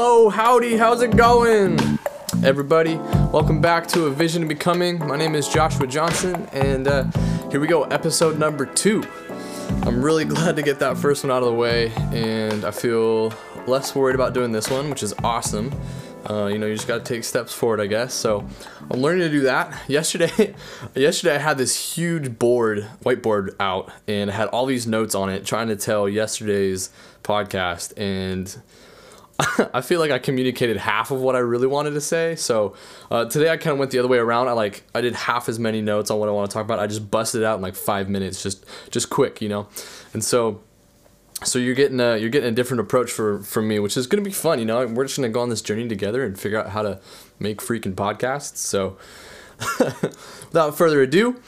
Hello, howdy, how's it going? Everybody, welcome back to A Vision of Becoming. My name is Joshua Johnson, and uh, here we go, episode number two. I'm really glad to get that first one out of the way, and I feel less worried about doing this one, which is awesome. Uh, you know, you just got to take steps forward, I guess. So I'm learning to do that. Yesterday, yesterday I had this huge board, whiteboard out, and I had all these notes on it, trying to tell yesterday's podcast, and I feel like I communicated half of what I really wanted to say. So uh, today I kind of went the other way around. I like I did half as many notes on what I want to talk about. I just busted it out in like five minutes, just just quick, you know. And so so you're getting a you're getting a different approach for from me, which is gonna be fun. You know, we're just gonna go on this journey together and figure out how to make freaking podcasts. So without further ado.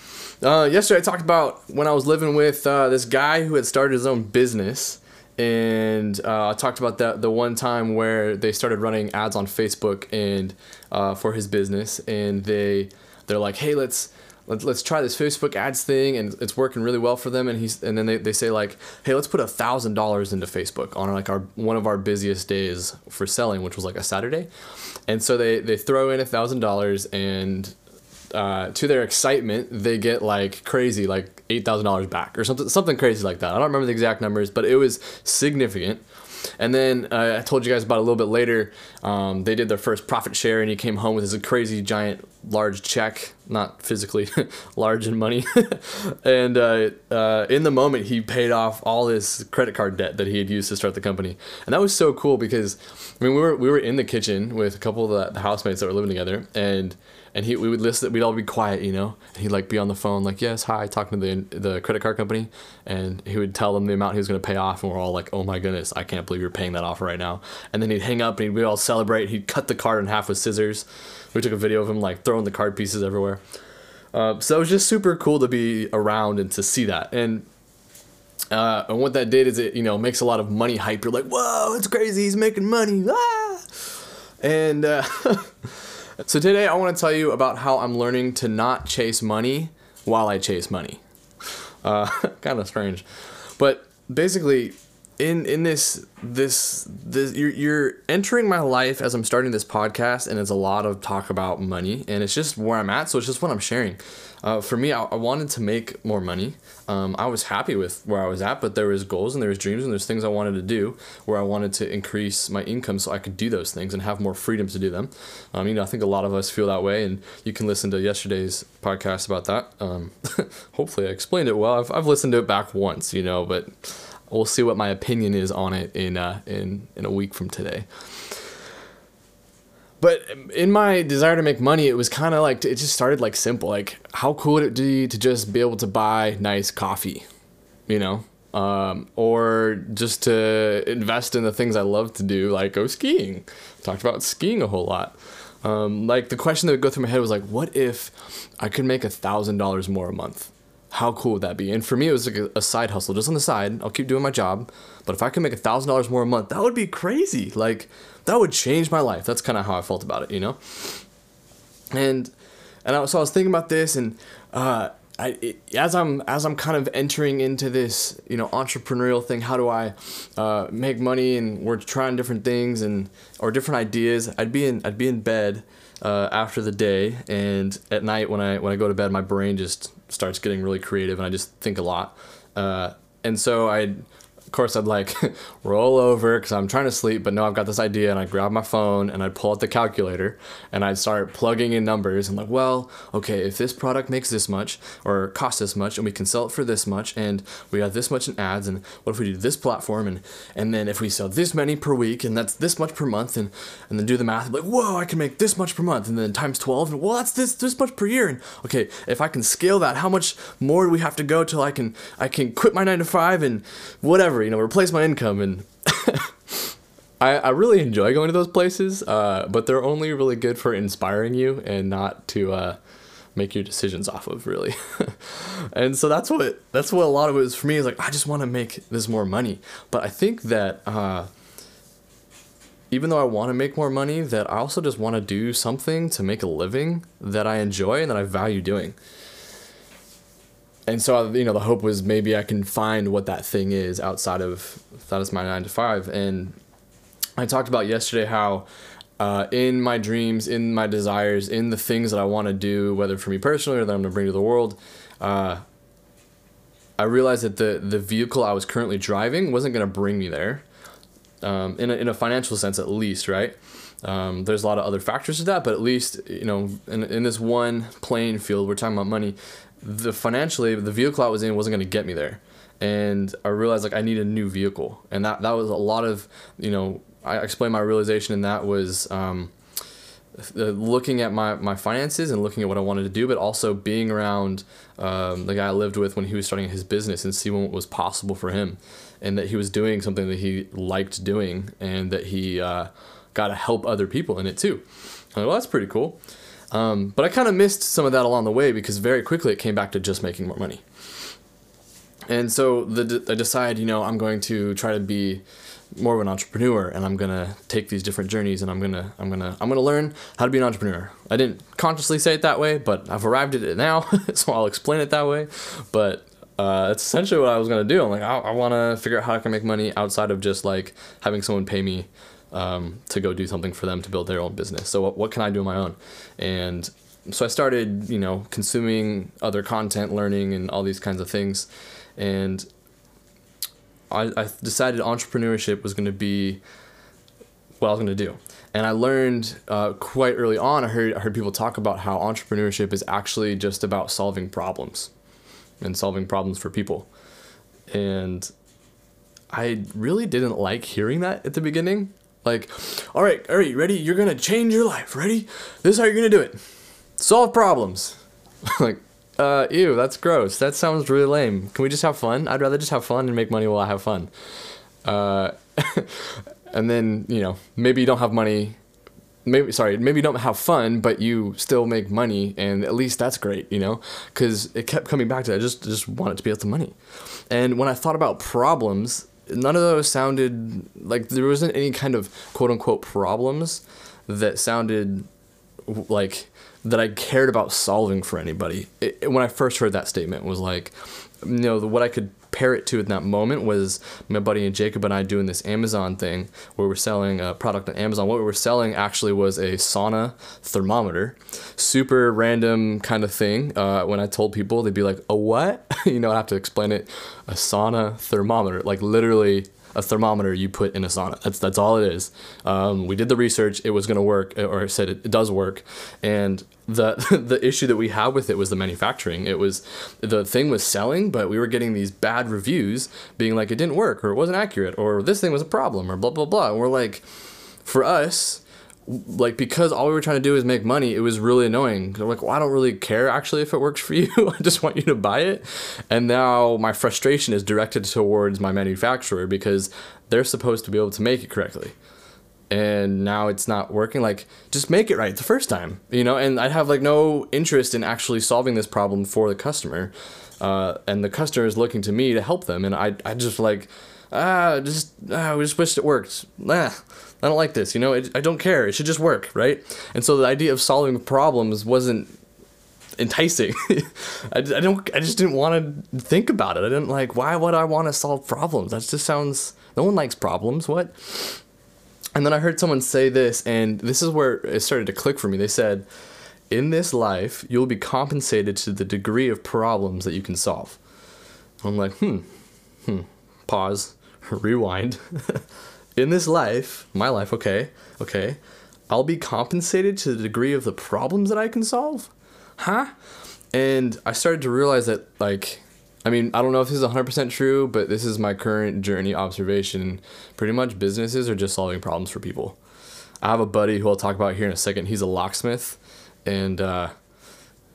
Uh, yesterday I talked about when I was living with uh, this guy who had started his own business and uh, I talked about that the one time where they started running ads on Facebook and uh, for his business, and they they're like, hey, let's let's, let's try this Facebook ads thing, and it's working really well for them. And he's and then they, they say like, hey, let's put a thousand dollars into Facebook on like our one of our busiest days for selling, which was like a Saturday, and so they they throw in a thousand dollars and uh, to their excitement, they get like crazy, like eight thousand dollars back or something, something crazy like that. I don't remember the exact numbers, but it was significant. And then uh, I told you guys about a little bit later. Um, they did their first profit share, and he came home with his crazy giant large check, not physically large in money. and uh, uh, in the moment, he paid off all his credit card debt that he had used to start the company, and that was so cool because I mean we were we were in the kitchen with a couple of the, the housemates that were living together, and and he we would listen we'd all be quiet you know? And he'd like be on the phone like yes hi talking to the the credit card company and he would tell them the amount he was going to pay off and we're all like oh my goodness i can't believe you're paying that off right now. And then he'd hang up and we'd all celebrate. He'd cut the card in half with scissors. We took a video of him like throwing the card pieces everywhere. Uh, so it was just super cool to be around and to see that. And uh, and what that did is it you know makes a lot of money hype. You're like whoa it's crazy he's making money ah! and uh, So today I want to tell you about how I'm learning to not chase money while I chase money. Uh, kind of strange, but basically, in in this this this you're you're entering my life as I'm starting this podcast, and it's a lot of talk about money, and it's just where I'm at. So it's just what I'm sharing uh, for me, I, I, wanted to make more money. Um, I was happy with where I was at, but there was goals and there was dreams and there's things I wanted to do where I wanted to increase my income so I could do those things and have more freedom to do them. Um, you know, I think a lot of us feel that way, and you can listen to yesterday's podcast about that. Um, hopefully, I explained it well. I've, I've listened to it back once, you know, but we'll see what my opinion is on it in uh, in in a week from today. But in my desire to make money, it was kind of like it just started like simple. Like, how cool would it be to just be able to buy nice coffee, you know, um, or just to invest in the things I love to do, like go skiing. Talked about skiing a whole lot. Um, like the question that would go through my head was like, what if I could make a thousand dollars more a month? How cool would that be? And for me, it was like a, side hustle, just on the side. I'll keep doing my job, but if I could make a thousand dollars more a month, that would be crazy. Like that would change my life. That's kind of how I felt about it, you know. And and I, so I was thinking about this, and uh, I it, as I'm as I'm kind of entering into this, you know, entrepreneurial thing. How do I uh, make money? And we're trying different things and or different ideas. I'd be in I'd be in bed. Uh, after the day and at night when I when I go to bed my brain just starts getting really creative and I just think a lot uh, and so I of course, I'd like roll over because I'm trying to sleep, but no, I've got this idea, and I'd grab my phone and I'd pull out the calculator and I'd start plugging in numbers. I'm like, well, okay, if this product makes this much or costs this much, and we can sell it for this much, and we have this much in ads, and what if we do this platform, and and then if we sell this many per week, and that's this much per month, and and then do the math, like, whoa, I can make this much per month, and then times twelve, and well, that's this this much per year, and okay, if I can scale that, how much more do we have to go till I can I can quit my nine to five and whatever whatever, you know, replace my income. And I, I really enjoy going to those places, uh, but they're only really good for inspiring you and not to uh, make your decisions off of, really. and so that's what that's what a lot of it is for me. Is like I just want to make this more money, but I think that. Uh, even though I want to make more money, that I also just want to do something to make a living that I enjoy and that I value doing and so you know the hope was maybe I can find what that thing is outside of that is my nine to five and I talked about yesterday how uh, in my dreams, in my desires, in the things that I want to do, whether for me personally or that I'm going to bring to the world, uh, I realized that the, the vehicle I was currently driving wasn't going to bring me there, um, in, a, in a financial sense at least, right? Um, there's a lot of other factors to that, but at least, you know, in, in this one playing field, we're talking about money, the financially, the vehicle I was in wasn't going to get me there. And I realized like I need a new vehicle. And that, that was a lot of, you know, I explained my realization in that was um, looking at my, my finances and looking at what I wanted to do, but also being around um, the guy I lived with when he was starting his business and seeing what was possible for him, and that he was doing something that he liked doing, and that he uh, got to help other people in it too. I'm like, well, that's pretty cool. Um, but I kind of missed some of that along the way because very quickly it came back to just making more money. And so the, I decided, you know, I'm going to try to be more of an entrepreneur and I'm gonna take these different journeys and I'm gonna I'm gonna I'm gonna learn how to be an entrepreneur. I didn't consciously say it that way, but I've arrived at it now, so I'll explain it that way. But uh, that's essentially what I was gonna do. I'm like I, I want to figure out how I can make money outside of just like having someone pay me um, to go do something for them to build their own business. So what, what can I do on my own? And so I started, you know, consuming other content, learning, and all these kinds of things, and I, I decided entrepreneurship was going to be what I was going to do. And I learned uh, quite early on, I heard, I heard people talk about how entrepreneurship is actually just about solving problems and solving problems for people. And I really didn't like hearing that at the beginning. Like, all right, all right, ready? You're to change your life. Ready? This is how you're to do it solve problems. like, uh, ew, that's gross. That sounds really lame. Can we just have fun? I'd rather just have fun and make money while I have fun. Uh, and then, you know, maybe you don't have money. Maybe, sorry, maybe you don't have fun, but you still make money, and at least that's great, you know? Because it kept coming back to I just, just wanted to be able to money. And when I thought about problems, none of those sounded like there wasn't any kind of quote unquote problems that sounded like that I cared about solving for anybody. It, it, when I first heard that statement was like, you know, what I could pair it to in that moment was my buddy and Jacob and I doing this Amazon thing where we're selling a product on Amazon. What we were selling actually was a sauna thermometer, super random kind of thing. Uh, when I told people, they'd be like, "A what?" you know, I have to explain it. A sauna thermometer, like literally a thermometer you put in a sauna. That's that's all it is. Um, we did the research; it was going to work, or said it, it does work. And the the issue that we had with it was the manufacturing. It was the thing was selling, but we were getting these bad reviews, being like it didn't work, or it wasn't accurate, or this thing was a problem, or blah blah blah. And we're like, for us, like because all we were trying to do is make money, it was really annoying. They're like, well, I don't really care actually if it works for you. I just want you to buy it. And now my frustration is directed towards my manufacturer because they're supposed to be able to make it correctly. And now it's not working. Like, just make it right the first time, you know. And I have like no interest in actually solving this problem for the customer, uh, and the customer is looking to me to help them. And I, I just like, ah, just ah, we just wished it worked. Ah I don't like this. You know, it, I don't care. It should just work, right? And so the idea of solving problems wasn't enticing. I, I don't. I just didn't want to think about it. I didn't like. Why would I want to solve problems? That just sounds. No one likes problems. What? And then I heard someone say this, and this is where it started to click for me. They said, "In this life, you'll be compensated to the degree of problems that you can solve." I'm like, hmm, hmm. Pause. Rewind. in this life, my life, okay, okay, I'll be compensated to the degree of the problems that I can solve? Huh? And I started to realize that, like, I mean, I don't know if this is 100% true, but this is my current journey observation. Pretty much businesses are just solving problems for people. I have a buddy who I'll talk about here in a second. He's a locksmith. And uh,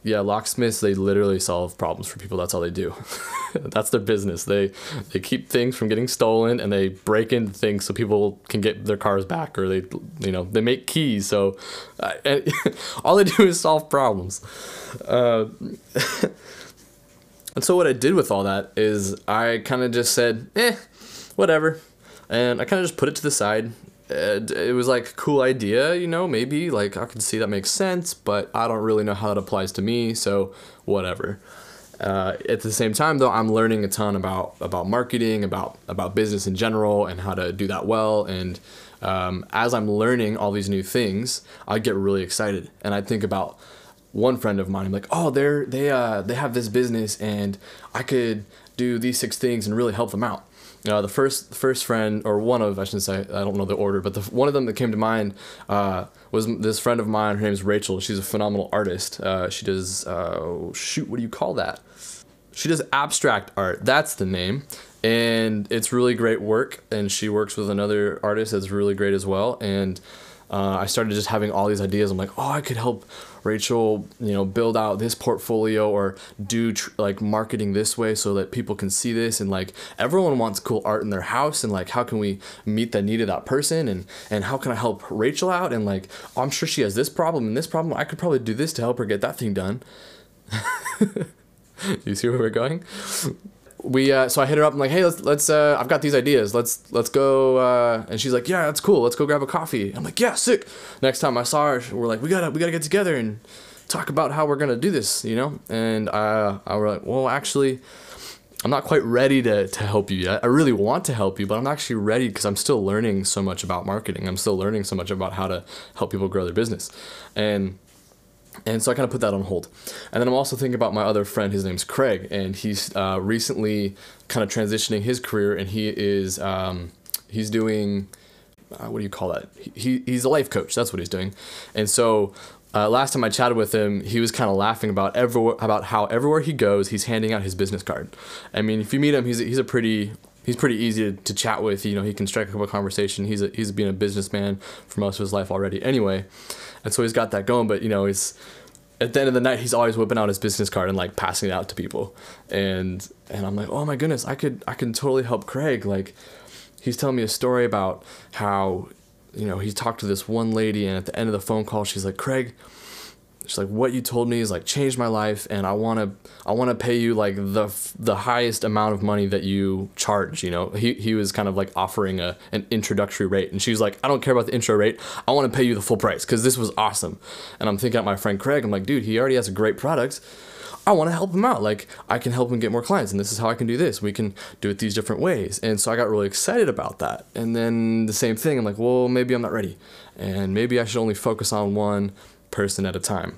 yeah, locksmiths, they literally solve problems for people. That's all they do. That's their business. They they keep things from getting stolen and they break into things so people can get their cars back or they you know, they make keys. So uh, all they do is solve problems. Uh, and so what I did with all that is I kind of just said, "Eh, whatever." And I kind of just put it to the side it, was like cool idea, you know, maybe like I can see that makes sense, but I don't really know how that applies to me, so whatever. Uh, at the same time, though, I'm learning a ton about about marketing, about about business in general, and how to do that well. And um, as I'm learning all these new things, I get really excited and I think about one friend of mine. I'm like, oh, they're they uh they have this business and I could do these six things and really help them out. Uh, the first first friend or one of I shouldn't say I don't know the order, but the one of them that came to mind uh, was this friend of mine. Her name is Rachel. She's a phenomenal artist. Uh, she does uh, shoot. What do you call that? She does abstract art. That's the name, and it's really great work. And she works with another artist that's really great as well. And uh, I started just having all these ideas. I'm like, oh, I could help Rachel, you know, build out this portfolio or do tr- like marketing this way so that people can see this and like everyone wants cool art in their house and like how can we meet the need of that person and and how can I help Rachel out and like oh, I'm sure she has this problem and this problem I could probably do this to help her get that thing done. you see where we're going? We uh, so I hit her up. I'm like, hey, let's let's uh, I've got these ideas. Let's let's go. Uh, and she's like, yeah, that's cool. Let's go grab a coffee. I'm like, yeah, sick. Next time I saw her, we're like, we gotta we gotta get together and talk about how we're gonna do this, you know. And I I was like, well, actually. I'm not quite ready to, to help you yet. I really want to help you, but I'm actually ready because I'm still learning so much about marketing. I'm still learning so much about how to help people grow their business. And and so I kind of put that on hold. And then I'm also thinking about my other friend. His name's Craig, and he's uh, recently kind of transitioning his career, and he is um, he's doing uh, what do you call that? He, he's a life coach. That's what he's doing. And so uh, last time I chatted with him, he was kind of laughing about everywhere about how everywhere he goes, he's handing out his business card. I mean, if you meet him, he's he's a pretty he's pretty easy to, to chat with. You know, he can strike up a conversation. He's a, he's been a businessman for most of his life already, anyway, and so he's got that going. But you know, he's at the end of the night, he's always whipping out his business card and like passing it out to people, and and I'm like, oh my goodness, I could I can totally help Craig. Like, he's telling me a story about how, you know, he talked to this one lady, and at the end of the phone call, she's like, Craig she's like what you told me is like changed my life and i want to i want to pay you like the the highest amount of money that you charge you know he, he was kind of like offering a an introductory rate and she was like i don't care about the intro rate i want to pay you the full price because this was awesome and i'm thinking at my friend craig i'm like dude he already has a great product I want to help him out. Like, I can help him get more clients, and this is how I can do this. We can do it these different ways. And so I got really excited about that. And then the same thing, I'm like, well, maybe I'm not ready. And maybe I should only focus on one person at a time.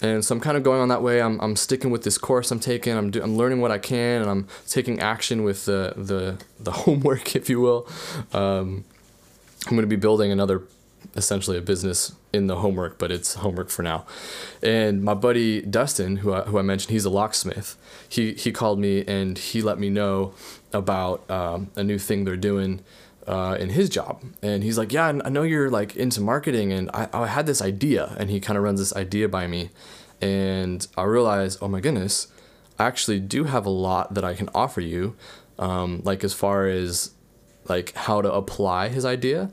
And so I'm kind of going on that way. I'm, I'm sticking with this course I'm taking. I'm, do, I'm learning what I can, and I'm taking action with the, the, the homework, if you will. Um, I'm going to be building another, essentially a business in the homework, but it's homework for now. And my buddy Dustin, who I, who I mentioned, he's a locksmith. He, he called me and he let me know about um, a new thing they're doing uh, in his job. And he's like, Yeah, I know you're like into marketing, and I, I had this idea. And he kind of runs this idea by me. And I realized, oh my goodness, I actually do have a lot that I can offer you, um, like as far as like how to apply his idea.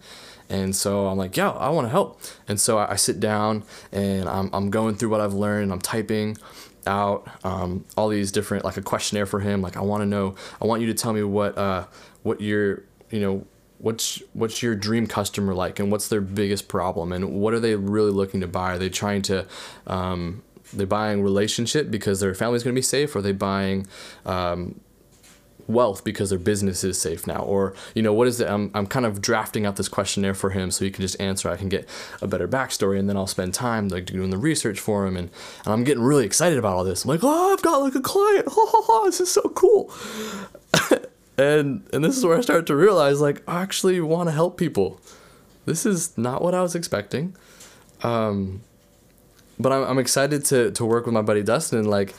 And so I'm like, yeah, I want to help. And so I, I, sit down and I'm, I'm going through what I've learned. I'm typing out um, all these different, like a questionnaire for him. Like I want to know, I want you to tell me what, uh, what your, you know, what's what's your dream customer like and what's their biggest problem and what are they really looking to buy? Are they trying to um, they're buying relationship because their family's going to be safe or are they buying um, wealth because their business is safe now? Or you know what is it I'm, I'm kind of drafting out this questionnaire for him so he can just answer. I can get a better backstory and then i'll spend time like doing the research for him and, and i'm getting really excited about all this. I'm like oh i've got like a client. Haha this is so cool and and this is where I start to realize like I actually want to help people. This is not what I was expecting, um, but I'm I'm excited to to work with my buddy Dustin and like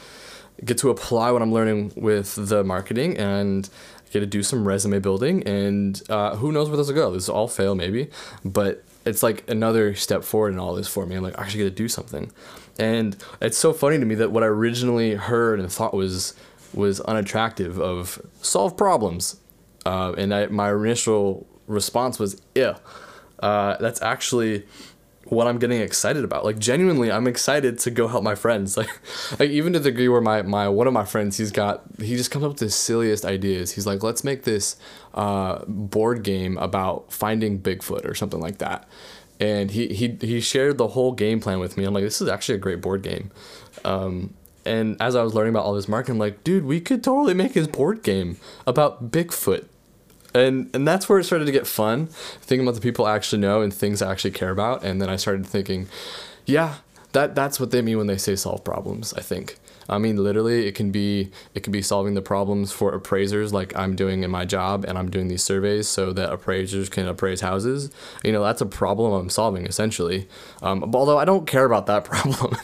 get to apply what I'm learning with the marketing and get to do some resume building and uh, who knows where this will go. This will all fail maybe, but it's like another step forward in all this for me. I'm like I actually get to do something, and it's so funny to me that what I originally heard and thought was was unattractive of solve problems. Uh, and I, my initial response was, yeah, uh, that's actually what I'm getting excited about. Like genuinely, I'm excited to go help my friends. Like, like even to the degree where my, my one of my friends, he's got he just comes up with the silliest ideas. He's like, let's make this uh, board game about finding Bigfoot or something like that. And he, he he shared the whole game plan with me. I'm like, this is actually a great board game. Um, and as I was learning about all this marketing, I'm like, dude, we could totally make his board game about Bigfoot. and and that's where it started to get fun, thinking about the people I actually know and things I actually care about. And then I started thinking, yeah, that that's what they mean when they say solve problems. I think. I mean, literally, it can be it can be solving the problems for appraisers, like I'm doing in my job, and I'm doing these surveys so that appraisers can appraise houses. You know, that's a problem I'm solving essentially. Um, although I don't care about that problem.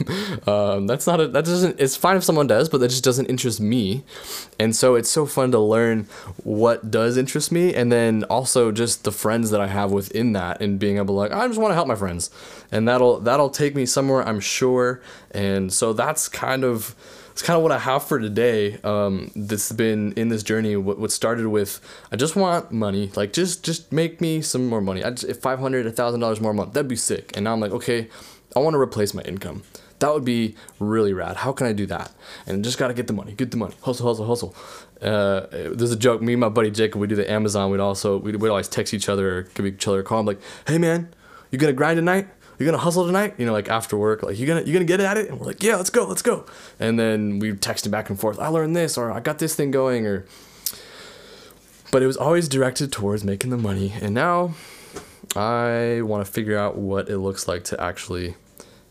um, that's not a that doesn't. It's fine if someone does, but that just doesn't interest me. And so it's so fun to learn what does interest me, and then also just the friends that I have within that, and being able to like, I just want to help my friends, and that'll that'll take me somewhere I'm sure. And so that's kind of it's kind of what I have for today. Um, has been in this journey. What, what started with I just want money, like just just make me some more money. I just, if five hundred, a thousand dollars more a month, that'd be sick. And now I'm like, okay, I want to replace my income. That would be really rad. How can I do that? And just gotta get the money, get the money, hustle, hustle, hustle. Uh, there's a joke. Me and my buddy Jacob, we do the Amazon. We'd also we'd, we'd always text each other or give each other a call. I'm like, hey man, you gonna grind tonight? You gonna hustle tonight? You know, like after work, like you gonna you gonna get at it? And we're like, yeah, let's go, let's go. And then we texted back and forth. I learned this, or I got this thing going, or. But it was always directed towards making the money, and now I want to figure out what it looks like to actually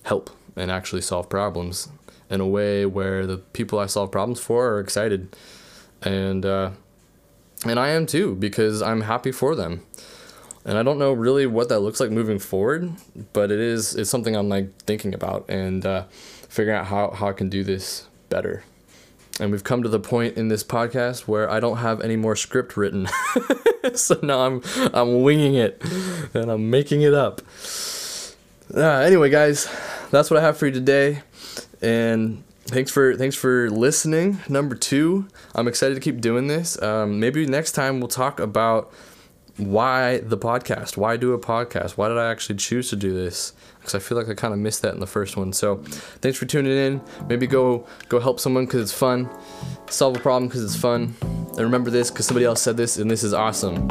help and actually solve problems in a way where the people I solve problems for are excited, and uh, and I am too because I'm happy for them and I don't know really what that looks like moving forward, but it is it's something I'm like thinking about and uh, figuring out how how I can do this better. And we've come to the point in this podcast where I don't have any more script written, so now I'm I'm winging it and I'm making it up. Uh, anyway, guys, that's what I have for you today, and thanks for thanks for listening. Number two, I'm excited to keep doing this. Um, maybe next time we'll talk about why the podcast? Why do a podcast? Why did I actually choose to do this? Because I feel like I kind of missed that in the first one. So, thanks for tuning in. Maybe go go help someone because it's fun. Solve a problem because it's fun. And remember this because somebody else said this, and this is awesome.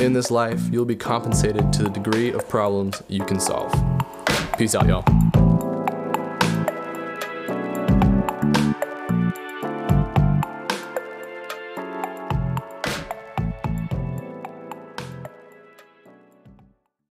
In this life, you'll be compensated to the degree of problems you can solve. Peace out, y'all.